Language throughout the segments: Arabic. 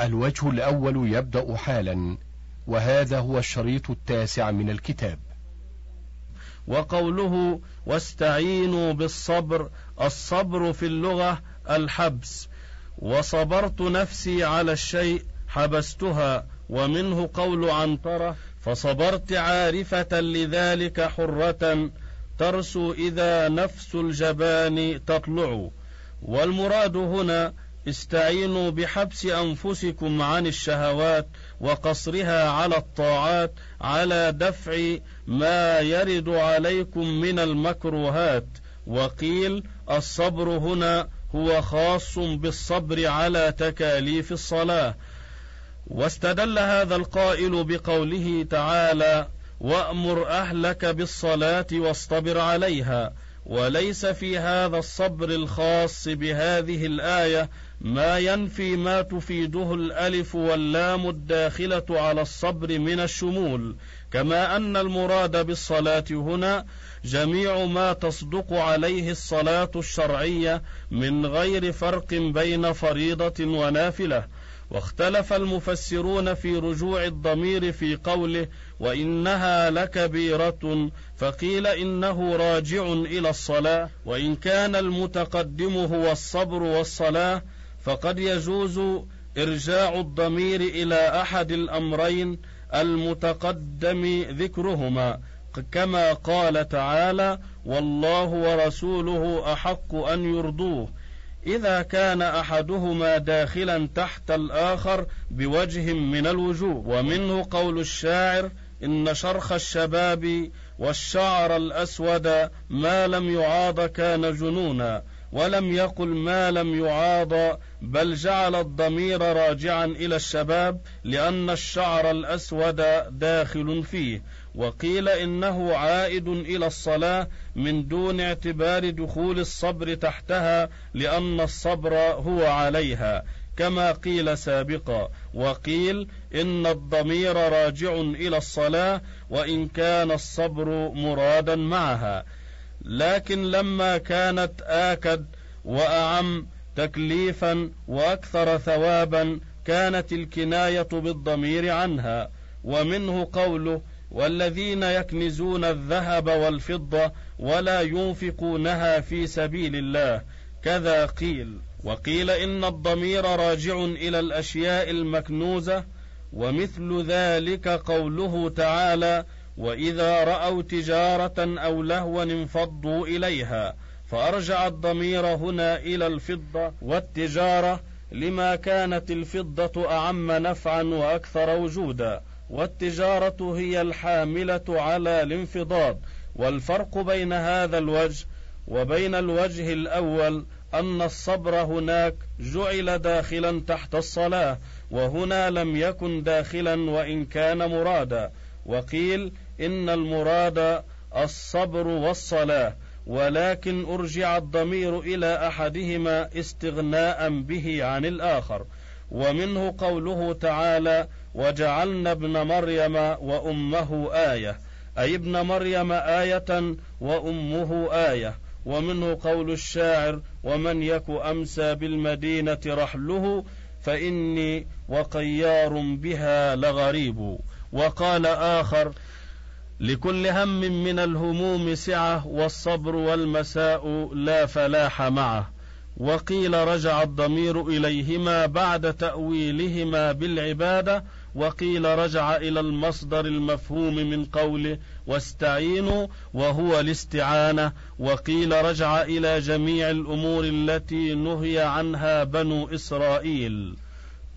الوجه الأول يبدأ حالا وهذا هو الشريط التاسع من الكتاب. وقوله واستعينوا بالصبر الصبر في اللغة الحبس. وصبرت نفسي على الشيء حبستها ومنه قول عنترة فصبرت عارفة لذلك حرة ترسو إذا نفس الجبان تطلع. والمراد هنا استعينوا بحبس أنفسكم عن الشهوات وقصرها على الطاعات على دفع ما يرد عليكم من المكروهات. وقيل الصبر هنا هو خاص بالصبر على تكاليف الصلاة. واستدل هذا القائل بقوله تعالى وأمر أهلك بالصلاة واصطبر عليها وليس في هذا الصبر الخاص بهذه الآية ما ينفي ما تفيده الألف واللام الداخلة على الصبر من الشمول. كما أن المراد بالصلاة هنا جميع ما تصدق عليه الصلاة الشرعية من غير فرق بين فريضة ونافلة. واختلف المفسرون في رجوع الضمير في قوله وإنها لكبيرة فقيل إنه راجع إلى الصلاة وإن كان المتقدم هو الصبر والصلاة فقد يجوز إرجاع الضمير إلى أحد الأمرين المتقدم ذكرهما كما قال تعالى والله ورسوله أحق أن يرضوه إذا كان أحدهما داخلا تحت الآخر بوجه من الوجوه ومنه قول الشاعر إن شرخ الشباب والشعر الأسود ما لم يعاض كان جنونا ولم يقل ما لم يعاض بل جعل الضمير راجعا إلى الشباب لأن الشعر الأسود داخل فيه. وقيل إنه عائد إلى الصلاة من دون اعتبار دخول الصبر تحتها لأن الصبر هو عليها. كما قيل سابقا. وقيل إن الضمير راجع إلى الصلاة وإن كان الصبر مرادا معها. لكن لما كانت آكد وأعم تكليفا وأكثر ثوابا كانت الكناية بالضمير عنها ومنه قوله والذين يكنزون الذهب والفضة ولا ينفقونها في سبيل الله كذا قيل. وقيل إن الضمير راجع إلى الأشياء المكنوزة ومثل ذلك قوله تعالى وإذا رأوا تجارة أو لهوا انفضوا إليها فأرجع الضمير هنا إلى الفضة والتجارة لما كانت الفضة أعم نفعا وأكثر وجودا. والتجارة هي الحاملة على الانفضاض. والفرق بين هذا الوجه وبين الوجه الأول أن الصبر هناك جعل داخلا تحت الصلاة وهنا لم يكن داخلا وإن كان مرادا. وقيل إن المراد الصبر والصلاة ولكن أرجع الضمير إلى أحدهما استغناء به عن الآخر. ومنه قوله تعالى وجعلنا ابن مريم وأمه آية. أي ابن مريم آية وأمه آية. ومنه قول الشاعر ومن يك أمسى بالمدينة رحله فإني وقيار بها لغريب. وقال آخر لكل هم من الهموم سعة والصبر والمساء لا فلاح معه. وقيل رجع الضمير إليهما بعد تأويلهما بالعبادة وقيل رجع إلى المصدر المفهوم من قوله واستعينوا وهو الاستعانة. وقيل رجع إلى جميع الأمور التي نهي عنها بنو إسرائيل.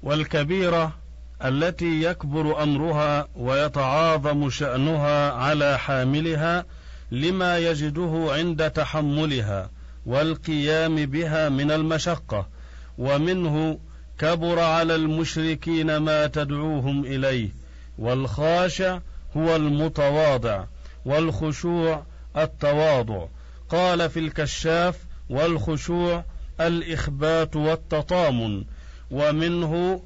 والكبيرة التي يكبر أمرها ويتعاظم شأنها على حاملها لما يجده عند تحملها والقيام بها من المشقة ومنه كبر على المشركين ما تدعوهم إليه والخاشع هو المتواضع والخشوع التواضع. قال في الكشاف والخشوع الإخبات والتطامن ومنه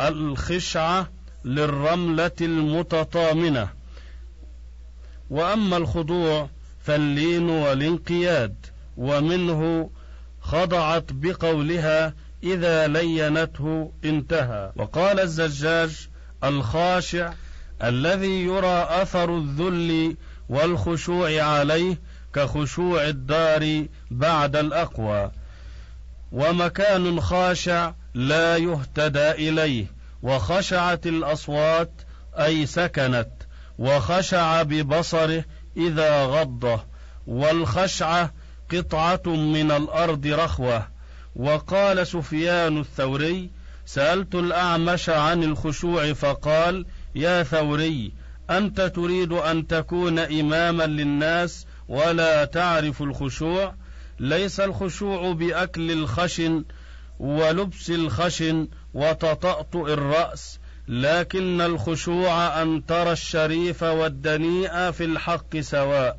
الخشعة للرملة المتطامنة. وأما الخضوع فاللين والانقياد ومنه خضعت بقولها إذا لينته انتهى. وقال الزجاج الخاشع الذي يرى أثر الذل والخشوع عليه كخشوع الدار بعد الأقوى. ومكان خاشع لا يهتدى إليه وخشعت الأصوات أي سكنت وخشع ببصره إذا غضه والخشعة قطعة من الأرض رخوة. وقال سفيان الثوري سألت الأعمش عن الخشوع فقال يا ثوري أنت تريد أن تكون إماما للناس ولا تعرف الخشوع؟ ليس الخشوع بأكل الخشن ولبس الخشن وتطأطؤ الرأس لكن الخشوع أن ترى الشريف والدنيء في الحق سواء.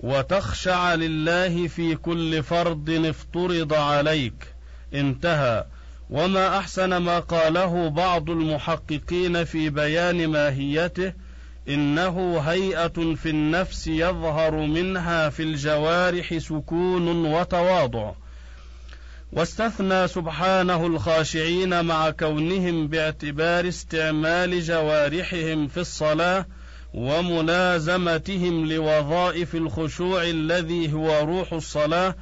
وتخشع لله في كل فرض افترض عليك. انتهى. وما أحسن ما قاله بعض المحققين في بيان ماهيته إنه هيئة في النفس يظهر منها في الجوارح سكون وتواضع. واستثنى سبحانه الخاشعين مع كونهم باعتبار استعمال جوارحهم في الصلاة وملازمتهم لوظائف الخشوع الذي هو روح الصلاة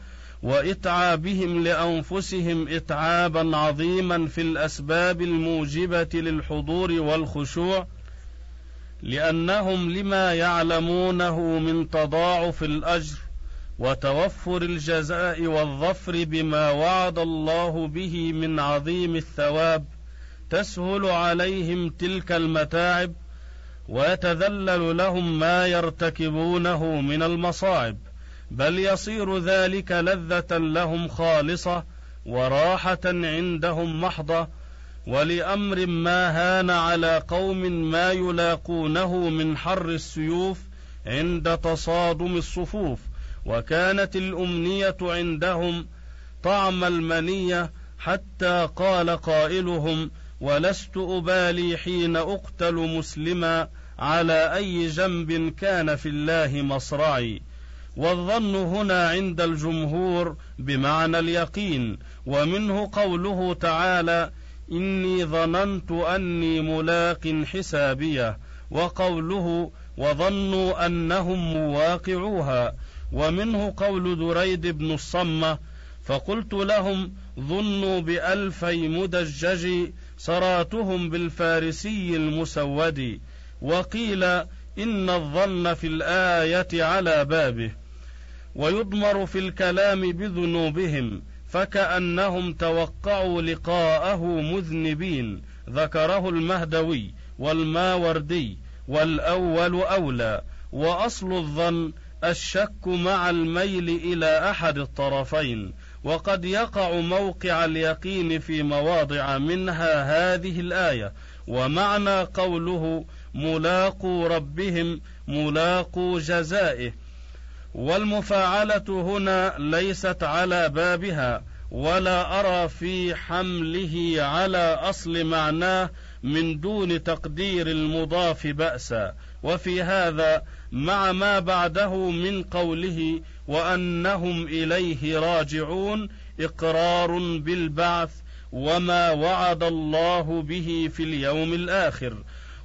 وإتعابهم لأنفسهم اتعابا عظيما في الأسباب الموجبة للحضور والخشوع لأنهم لما يعلمونه من تضاعف الأجر وتوفر الجزاء والظفر بما وعد الله به من عظيم الثواب تسهل عليهم تلك المتاعب ويتذلل لهم ما يرتكبونه من المصاعب بل يصير ذلك لذة لهم خالصة وراحة عندهم محضة ولأمر ما هان على قوم ما يلاقونه من حر السيوف عند تصادم الصفوف. وكانت الأمنية عندهم طعم المنية حتى قال قائلهم ولست أبالي حين أقتل مسلما على أي جنب كان في الله مصرعي. والظن هنا عند الجمهور بمعنى اليقين ومنه قوله تعالى إني ظننت أني ملاق حسابية وقوله وظنوا أنهم مواقعوها ومنه قول دريد بن الصمة فقلت لهم ظنوا بألفي مدجج صراتهم بالفارسي المسود وقيل إن الظن في الآية على بابه ويضمر في الكلام بذنوبهم فكأنهم توقعوا لقاءه مذنبين ذكره المهدوي والماوردي والأول أولى وأصل الظن الشك مع الميل إلى أحد الطرفين وقد يقع موقع اليقين في مواضع منها هذه الآية ومعنى قوله ملاقو ربهم ملاقو جزائه. والمفاعلة هنا ليست على بابها ولا أرى في حمله على أصل معناه من دون تقدير المضاف بأسا. وفي هذا مع ما بعده من قوله وأنهم إليه راجعون إقرار بالبعث وما وعد الله به في اليوم الآخر.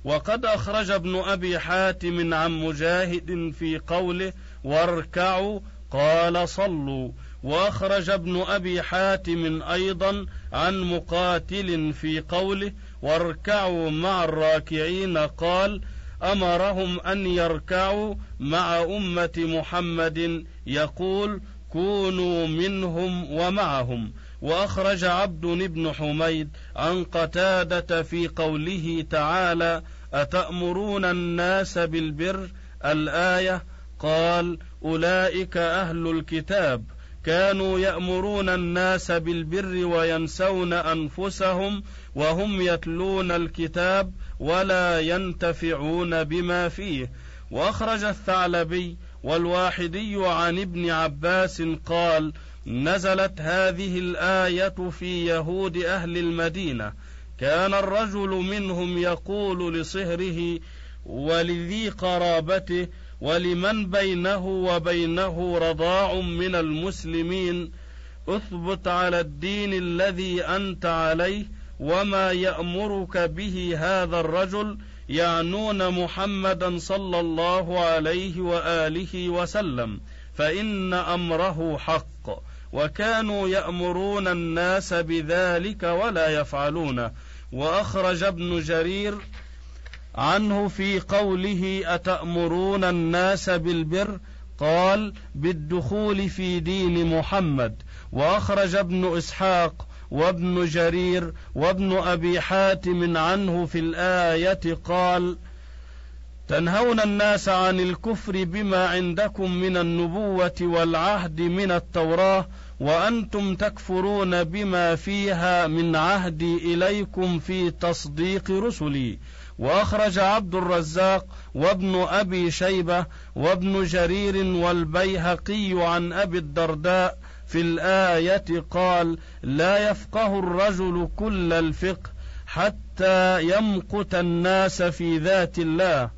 وقد أخرج ابن أبي حاتم عن مجاهد في قوله واركعوا قال صلوا. وأخرج ابن أبي حاتم أيضا عن مقاتل في قوله واركعوا مع الراكعين قال أمرهم أن يركعوا مع أمة محمد يقول كونوا منهم ومعهم. وأخرج عبد بن حميد عن قتادة في قوله تعالى أتأمرون الناس بالبر؟ الآية قال أولئك أهل الكتاب. كانوا يأمرون الناس بالبر وينسون أنفسهم وهم يتلون الكتاب ولا ينتفعون بما فيه. وأخرج الثعلبي والواحدي عن ابن عباس قال نزلت هذه الآية في يهود أهل المدينة. كان الرجل منهم يقول لصهره ولذي قرابته ولمن بينه وبينه رضاع من المسلمين؟ اثبت على الدين الذي أنت عليه وما يامرك به هذا الرجل يعنون محمدا صلى الله عليه واله وسلم فان امره حق وكانوا يامرون الناس بذلك ولا يفعلونه واخرج ابن جرير عنه في قوله اتامرون الناس بالبر قال بالدخول في دين محمد واخرج ابن اسحاق وابن جرير وابن أبي حاتم عنه في الآية قال تنهون الناس عن الكفر بما عندكم من النبوة والعهد من التوراة وأنتم تكفرون بما فيها من عهدي إليكم في تصديق رسلي. وأخرج عبد الرزاق وابن أبي شيبة وابن جرير والبيهقي عن أبي الدرداء في الآية قال لا يفقه الرجل كل الفقه حتى يمقت الناس في ذات الله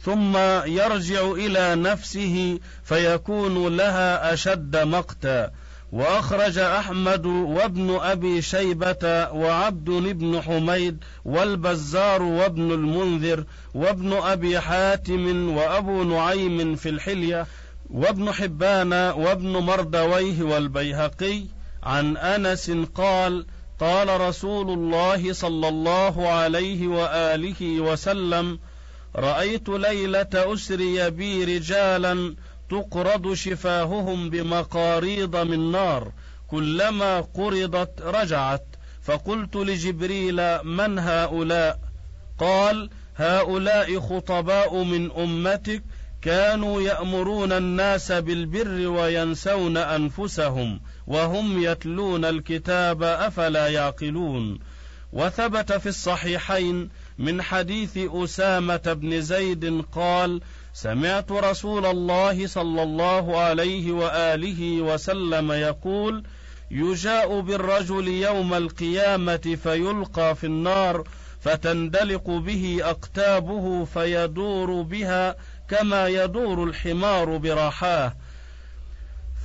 ثم يرجع إلى نفسه فيكون لها أشد مقتا وأخرج أحمد وابن أبي شيبة وعبد بن حميد والبزار وابن المنذر وابن أبي حاتم وأبو نعيم في الحلية وابن حبان وابن مردويه والبيهقي عن أنس قال قال رسول الله صلى الله عليه وآله وسلم رأيت ليلة أسري بي رجالا تقرض شفاههم بمقاريض من نار كلما قرضت رجعت فقلت لجبريل من هؤلاء؟ قال هؤلاء خطباء من أمتك كانوا يأمرون الناس بالبر وينسون أنفسهم وهم يتلون الكتاب أفلا يعقلون. وثبت في الصحيحين من حديث أسامة بن زيد قال سمعت رسول الله صلى الله عليه وآله وسلم يقول يجاء بالرجل يوم القيامة فيلقى في النار فتندلق به أقتابه فيدور بها كما يدور الحمار برحاه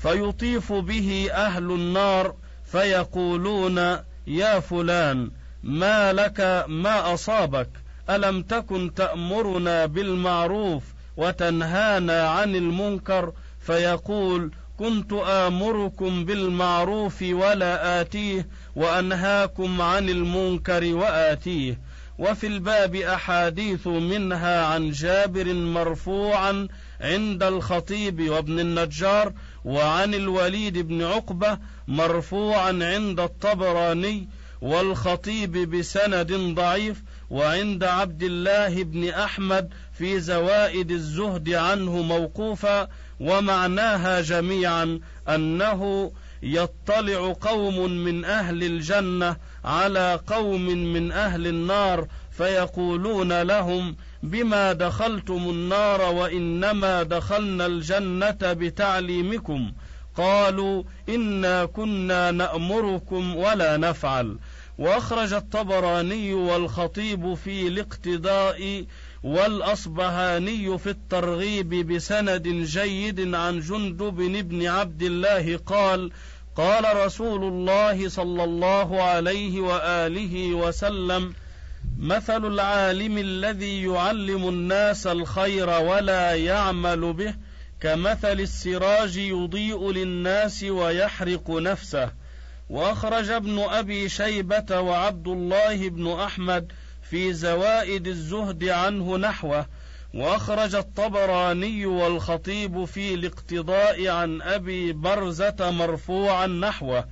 فيطيف به أهل النار فيقولون يا فلان ما لك ما أصابك؟ ألم تكن تأمرنا بالمعروف وتنهانا عن المنكر؟ فيقول كنت آمركم بالمعروف ولا آتيه وأنهاكم عن المنكر وآتيه. وفي الباب أحاديث منها عن جابر مرفوعا عند الخطيب وابن النجار وعن الوليد بن عقبة مرفوعا عند الطبراني والخطيب بسند ضعيف وعند عبد الله بن أحمد في زوائد الزهد عنه موقوفا ومعناها جميعا أنه يطلع قوم من أهل الجنة على قوم من أهل النار فيقولون لهم بما دخلتم النار وإنما دخلنا الجنة بتعليمكم قالوا إنا كنا نأمركم ولا نفعل وأخرج الطبراني والخطيب في الاقتداء والأصبهاني في الترغيب بسند جيد عن جندب بن عبد الله قال قال رسول الله صلى الله عليه وآله وسلم مثل العالم الذي يعلم الناس الخير ولا يعمل به كمثل السراج يضيء للناس ويحرق نفسه. وأخرج ابن أبي شيبة وعبد الله بن أحمد في زوائد الزهد عنه نحوه وأخرج الطبراني والخطيب في الاقتضاء عن أبي برزة مرفوعا نحوه.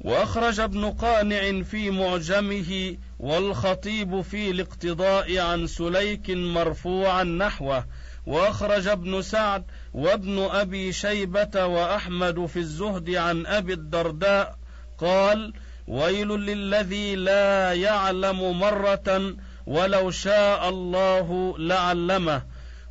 وأخرج ابن قانع في معجمه والخطيب في الاقتضاء عن سليك مرفوعا نحوه. وأخرج ابن سعد وابن أبي شيبة وأحمد في الزهد عن أبي الدرداء قال ويل للذي لا يعلم مرة ولو شاء الله لعلمه.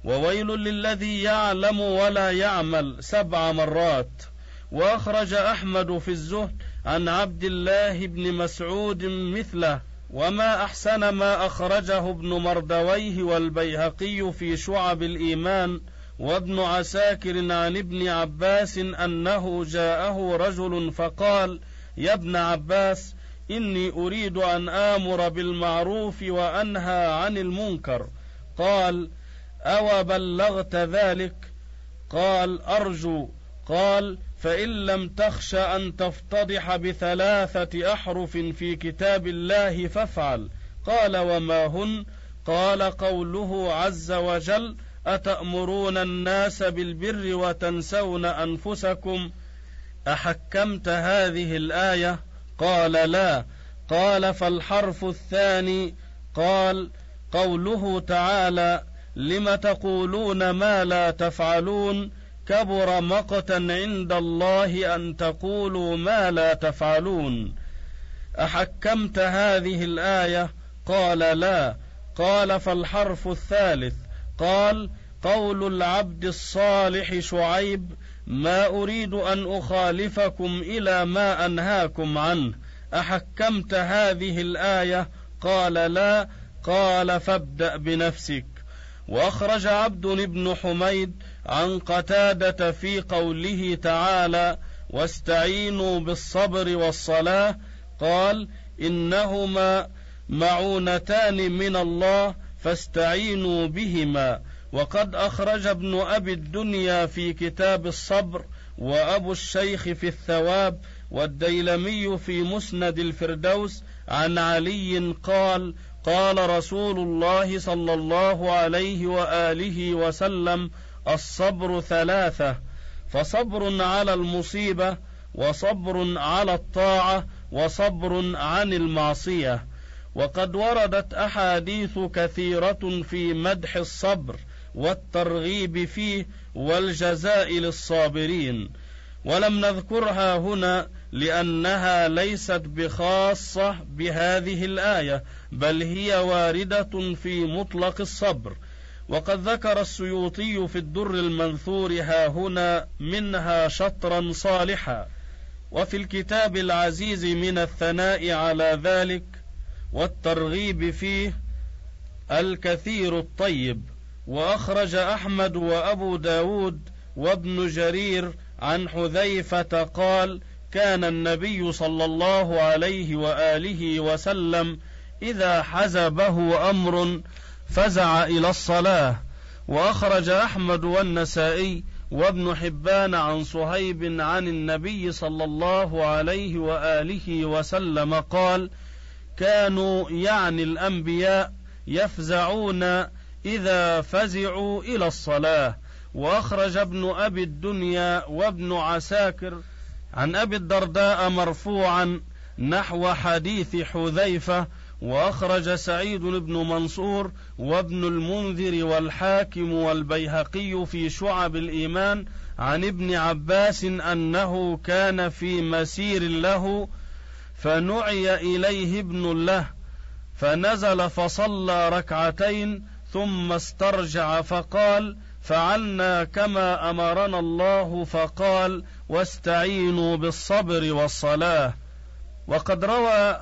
وويل للذي يعلم ولا يعمل سبع مرات. وأخرج أحمد في الزهد عن عبد الله بن مسعود مثله. وما أحسن ما أخرجه ابن مردويه والبيهقي في شعب الإيمان وابن عساكر عن ابن عباس أنه جاءه رجل فقال يا ابن عباس إني أريد أن آمر بالمعروف وأنهى عن المنكر. قال أو بلغت ذلك؟ قال أرجو. قال فإن لم تخش أن تفتضح بثلاثة أحرف في كتاب الله فافعل. قال وما هن؟ قال قوله عز وجل أتأمرون الناس بالبر وتنسون أنفسكم؟ أحكمت هذه الآية؟ قال لا. قال فالحرف الثاني قال قوله تعالى لم تقولون ما لا تفعلون؟ كبر مقتا عند الله أن تقولوا ما لا تفعلون. أحكمت هذه الآية؟ قال لا. قال فالحرف الثالث قال قول العبد الصالح شعيب ما أريد أن أخالفكم إلى ما أنهاكم عنه. أحكمت هذه الآية؟ قال لا. قال فابدأ بنفسك. وأخرج عبد بن حميد عن قتادة في قوله تعالى واستعينوا بالصبر والصلاة. قال إنهما معونتان من الله فاستعينوا بهما. وقد أخرج ابن أبي الدنيا في كتاب الصبر وأبو الشيخ في الثواب والديلمي في مسند الفردوس عن علي قال قال رسول الله صلى الله عليه وآله وسلم الصبر ثلاثة فصبر على المصيبة وصبر على الطاعة وصبر عن المعصية. وقد وردت أحاديث كثيرة في مدح الصبر. والترغيب فيه والجزاء للصابرين. ولم نذكرها هنا لأنها ليست بخاصة بهذه الآية بل هي واردة في مطلق الصبر. وقد ذكر السيوطي في الدر المنثور ها هنا منها شطرا صالحا. وفي الكتاب العزيز من الثناء على ذلك والترغيب فيه الكثير الطيب. وأخرج أحمد وأبو داود وابن جرير عن حذيفة قال كان النبي صلى الله عليه وآله وسلم إذا حزبه أمر فزع إلى الصلاة. وأخرج أحمد والنسائي وابن حبان عن صهيب عن النبي صلى الله عليه وآله وسلم قال كانوا يعني الأنبياء يفزعون إذا فزعوا إلى الصلاة. وأخرج ابن أبي الدنيا وابن عساكر عن أبي الدرداء مرفوعا نحو حديث حذيفة. وأخرج سعيد بن منصور وابن المنذر والحاكم والبيهقي في شعب الإيمان عن ابن عباس أنه كان في مسير له فنعي إليه ابن له فنزل فصلى ركعتين ثم استرجع فقال فعلنا كما أمرنا الله فقال واستعينوا بالصبر والصلاة. وقد روى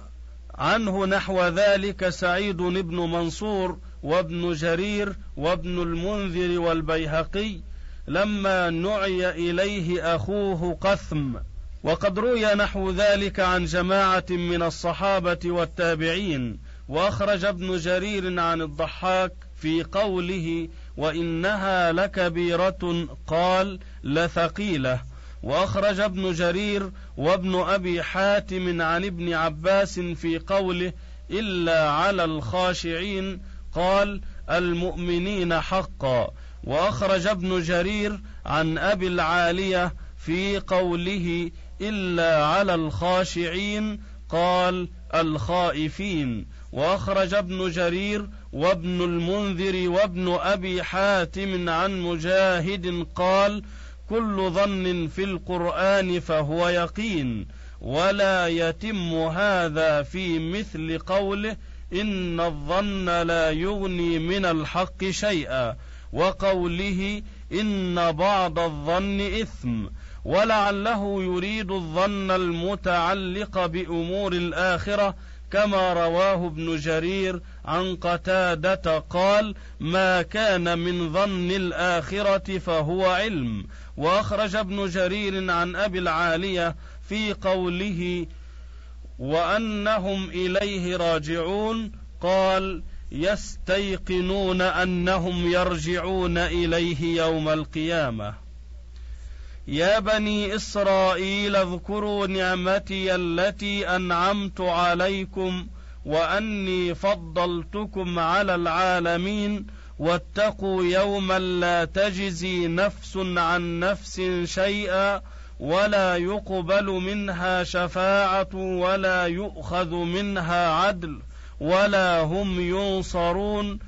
عنه نحو ذلك سعيد بن منصور وابن جرير وابن المنذر والبيهقي لما نعي إليه أخوه قثم. وقد روي نحو ذلك عن جماعة من الصحابة والتابعين وأخرج ابن جرير عن الضحاك في قوله وإنها لكبيرة قال لثقيلة. وأخرج ابن جرير وابن أبي حاتم عن ابن عباس في قوله إلا على الخاشعين قال المؤمنين حقا. وأخرج ابن جرير عن أبي العالية في قوله إلا على الخاشعين قال الخائفين. وأخرج ابن جرير وابن المنذر وابن أبي حاتم عن مجاهد قال كل ظن في القرآن فهو يقين ولا يتم هذا في مثل قوله إن الظن لا يغني من الحق شيئا وقوله إن بعض الظن إثم ولعله يريد الظن المتعلق بأمور الآخرة كما رواه ابن جرير عن قتادة قال ما كان من ظن الآخرة فهو علم وأخرج ابن جرير عن أبي العالية في قوله وأنهم إليه راجعون قال يستيقنون أنهم يرجعون إليه يوم القيامة يا بني إسرائيل اذكروا نعمتي التي أنعمت عليكم وأني فضلتكم على العالمين. واتقوا يوما لا تجزي نفس عن نفس شيئا ولا يقبل منها شفاعة ولا يؤخذ منها عدل ولا هم ينصرون.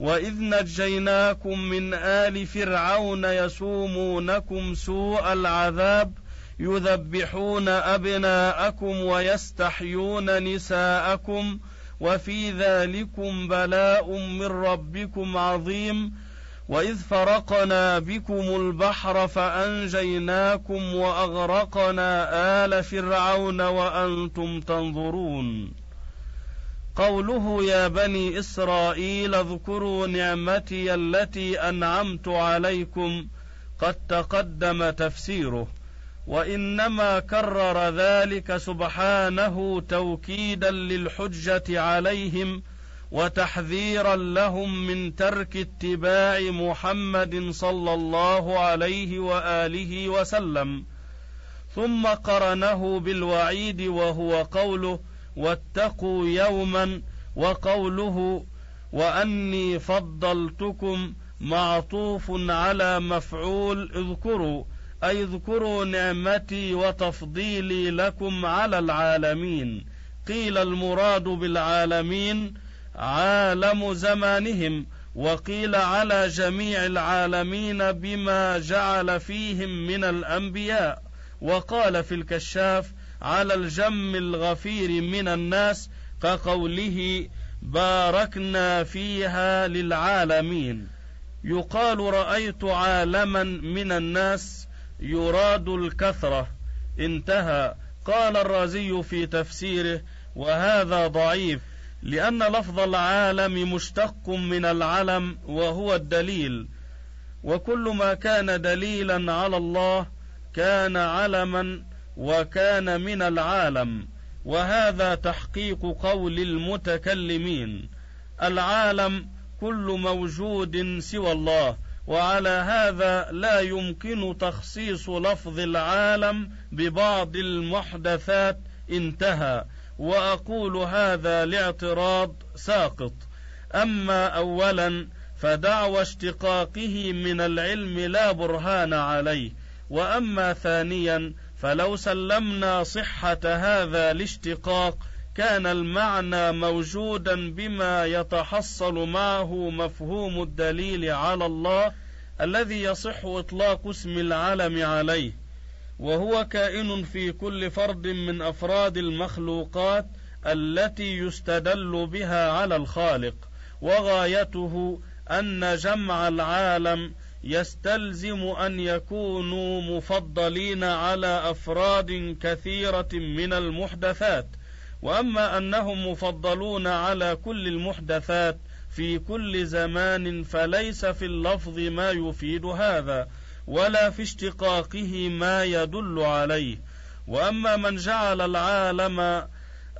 واذ نجيناكم من ال فرعون يسومونكم سوء العذاب يذبحون ابناءكم ويستحيون نساءكم وفي ذلكم بلاء من ربكم عظيم واذ فرقنا بكم البحر فانجيناكم واغرقنا ال فرعون وأنتم تنظرون قوله يا بني إسرائيل اذكروا نعمتي التي أنعمت عليكم قد تقدم تفسيره وإنما كرر ذلك سبحانه توكيدا للحجة عليهم وتحذيرا لهم من ترك اتباع محمد صلى الله عليه وآله وسلم. ثم قرنه بالوعيد وهو قوله واتقوا يوما وقوله وأني فضلتكم معطوف على مفعول اذكروا أي اذكروا نعمتي وتفضيلي لكم على العالمين. قيل المراد بالعالمين عالم زمانهم وقيل على جميع العالمين بما جعل فيهم من الأنبياء. وقال في الكشاف على الجم الغفير من الناس كقوله باركنا فيها للعالمين. يقال رأيت عالما من الناس يراد الكثرة. انتهى. قال الرازي في تفسيره وهذا ضعيف لأن لفظ العالم مشتق من العلم وهو الدليل. وكل ما كان دليلا على الله كان علما وكان من العالم وهذا تحقيق قول المتكلمين. العالم كل موجود سوى الله وعلى هذا لا يمكن تخصيص لفظ العالم ببعض المحدثات انتهى. وأقول هذا لاعتراض ساقط. أما اولا فدعوى اشتقاقه من العلم لا برهان عليه. وأما ثانيا فلو سلمنا صحة هذا الاشتقاق كان المعنى موجودا بما يتحصل معه مفهوم الدليل على الله الذي يصح إطلاق اسم العلم عليه. وهو كائن في كل فرد من أفراد المخلوقات التي يستدل بها على الخالق. وغايته أن جمع العالم يستلزم أن يكونوا مفضلين على أفراد كثيرة من المحدثات وأما أنهم مفضلون على كل المحدثات في كل زمان فليس في اللفظ ما يفيد هذا ولا في اشتقاقه ما يدل عليه. وأما من جعل العالم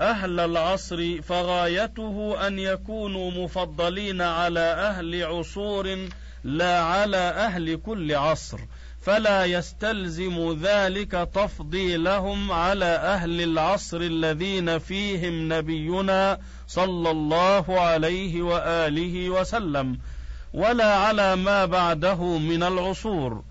أهل العصر فغايته أن يكونوا مفضلين على أهل عصور لا على أهل كل عصر فلا يستلزم ذلك تفضيلهم على أهل العصر الذين فيهم نبينا صلى الله عليه وآله وسلم ولا على ما بعده من العصور.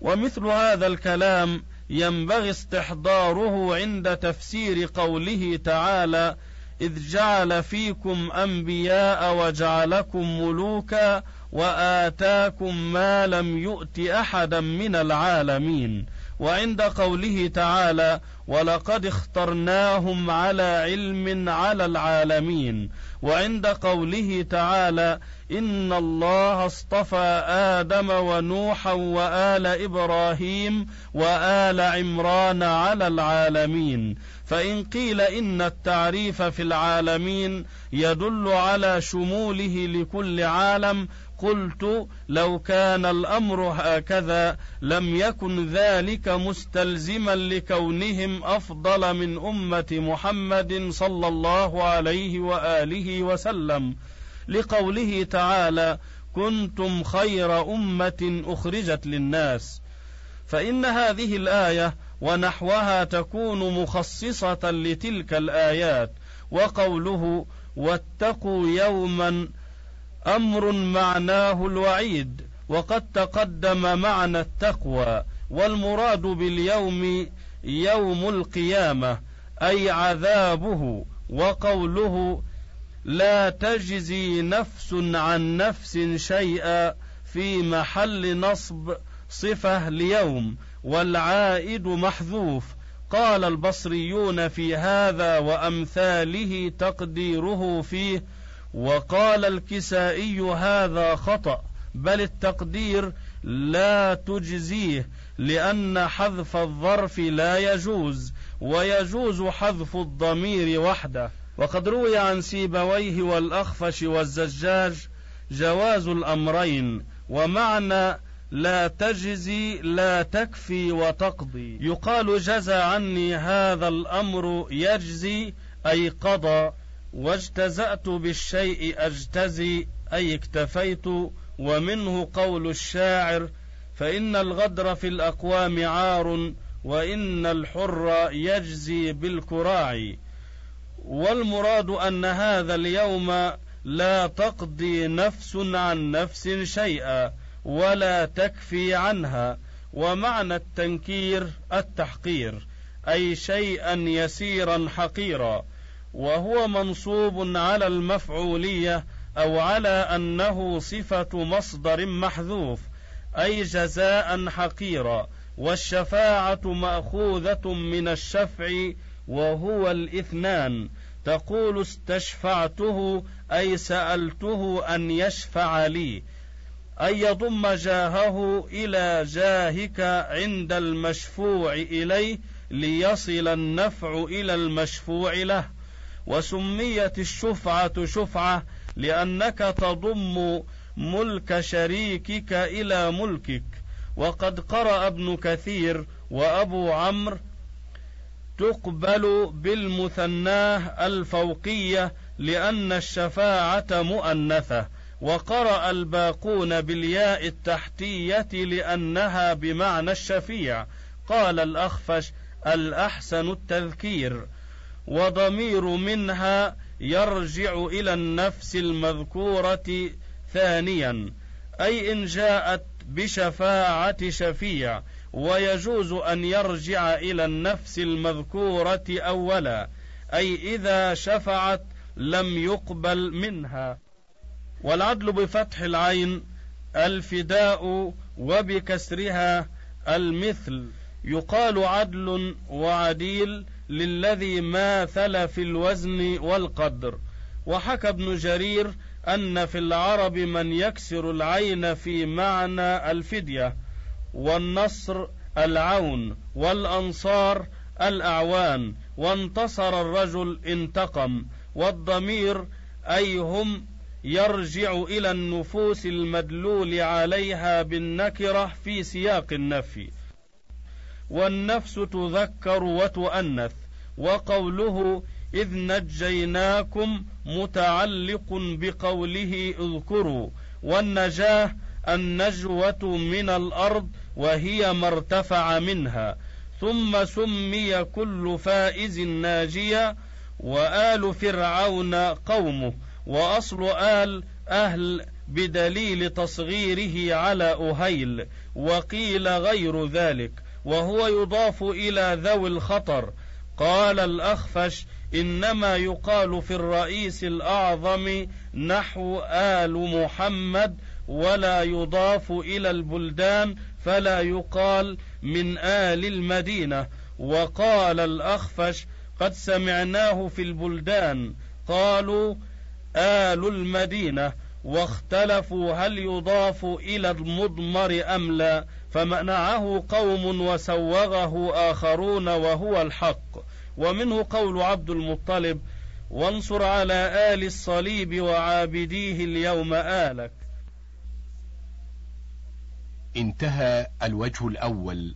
ومثل هذا الكلام ينبغي استحضاره عند تفسير قوله تعالى إذ جعل فيكم أنبياء وجعلكم ملوكا وآتاكم ما لم يؤت أحدا من العالمين. وعند قوله تعالى ولقد اخترناهم على علم على العالمين وعند قوله تعالى إن الله اصطفى آدم ونوحا وآل إبراهيم وآل عمران على العالمين فإن قيل إن التعريف في العالمين يدل على شموله لكل عالم قلت لو كان الأمر هكذا لم يكن ذلك مستلزما لكونهم أفضل من أمة محمد صلى الله عليه وآله وسلم. لقوله تعالى كنتم خير أمة أخرجت للناس فإن هذه الآية ونحوها تكون مخصصة لتلك الآيات وقوله واتقوا يوما أمر معناه الوعيد وقد تقدم معنى التقوى والمراد باليوم يوم القيامة أي عذابه وقوله لا تجزي نفس عن نفس شيئا في محل نصب صفة ليوم والعائد محذوف. قال البصريون في هذا وأمثاله تقديره فيه وقال الكسائي هذا خطأ بل التقدير لا تجزيه لأن حذف الظرف لا يجوز ويجوز حذف الضمير وحده. وقد روي عن سيبويه والأخفش والزجاج جواز الأمرين ومعنى لا تجزي لا تكفي وتقضي. يقال جزى عني هذا الأمر يجزي أي قضى. واجتزأت بالشيء أجتزي أي اكتفيت. ومنه قول الشاعر فإن الغدر في الأقوام عار وإن الحر يجزي بالكراع. والمراد أن هذا اليوم لا تقضي نفس عن نفس شيئا. ولا تكفي عنها ومعنى التنكير التحقير أي شيئا يسيرا حقيرا وهو منصوب على المفعولية أو على أنه صفة مصدر محذوف أي جزاء حقيرا والشفاعة مأخوذة من الشفع وهو الإثنان. تقول استشفعته أي سألته أن يشفع لي. أن يضم جاهه إلى جاهك عند المشفوع إليه ليصل النفع إلى المشفوع له. وسميت الشفعة شفعة لأنك تضم ملك شريكك إلى ملكك. وقد قرأ ابن كثير وأبو عمرو تقبل بالمثناه الفوقية لأن الشفاعة مؤنثة. وقرأ الباقون بالياء التحتية لأنها بمعنى الشفيع. قال الأخفش الأحسن التذكير. وضمير منها يرجع إلى النفس المذكورة ثانيا أي إن جاءت بشفاعة شفيع ويجوز أن يرجع إلى النفس المذكورة اولا أي إذا شفعت لم يقبل منها. والعدل بفتح العين الفداء وبكسرها المثل. يقال عدل وعديل للذي ماثل في الوزن والقدر. وحكى ابن جرير أن في العرب من يكسر العين في معنى الفدية والنصر العون والأنصار الأعوان وانتصر الرجل انتقم والضمير أي هم يرجع إلى النفوس المدلول عليها بالنكرة في سياق النفي. والنفس تذكر وتؤنث وقوله إذ نجيناكم متعلق بقوله اذكروا والنجاة النجوة من الأرض وهي ما ارتفع منها. ثم سمي كل فائز ناجيا وآل فرعون قومه. وأصل آل أهل بدليل تصغيره على أهيل وقيل غير ذلك وهو يضاف إلى ذوي الخطر. قال الأخفش إنما يقال في الرئيس الأعظم نحو آل محمد ولا يضاف إلى البلدان فلا يقال من آل المدينة. وقال الأخفش قد سمعناه في البلدان قالوا آل المدينة واختلفوا هل يضاف إلى المضمر أم لا فمنعه قوم وسوغه آخرون وهو الحق. ومنه قول عبد المطلب وانصر على آل الصليب وعابديه اليوم آلك. انتهى الوجه الأول.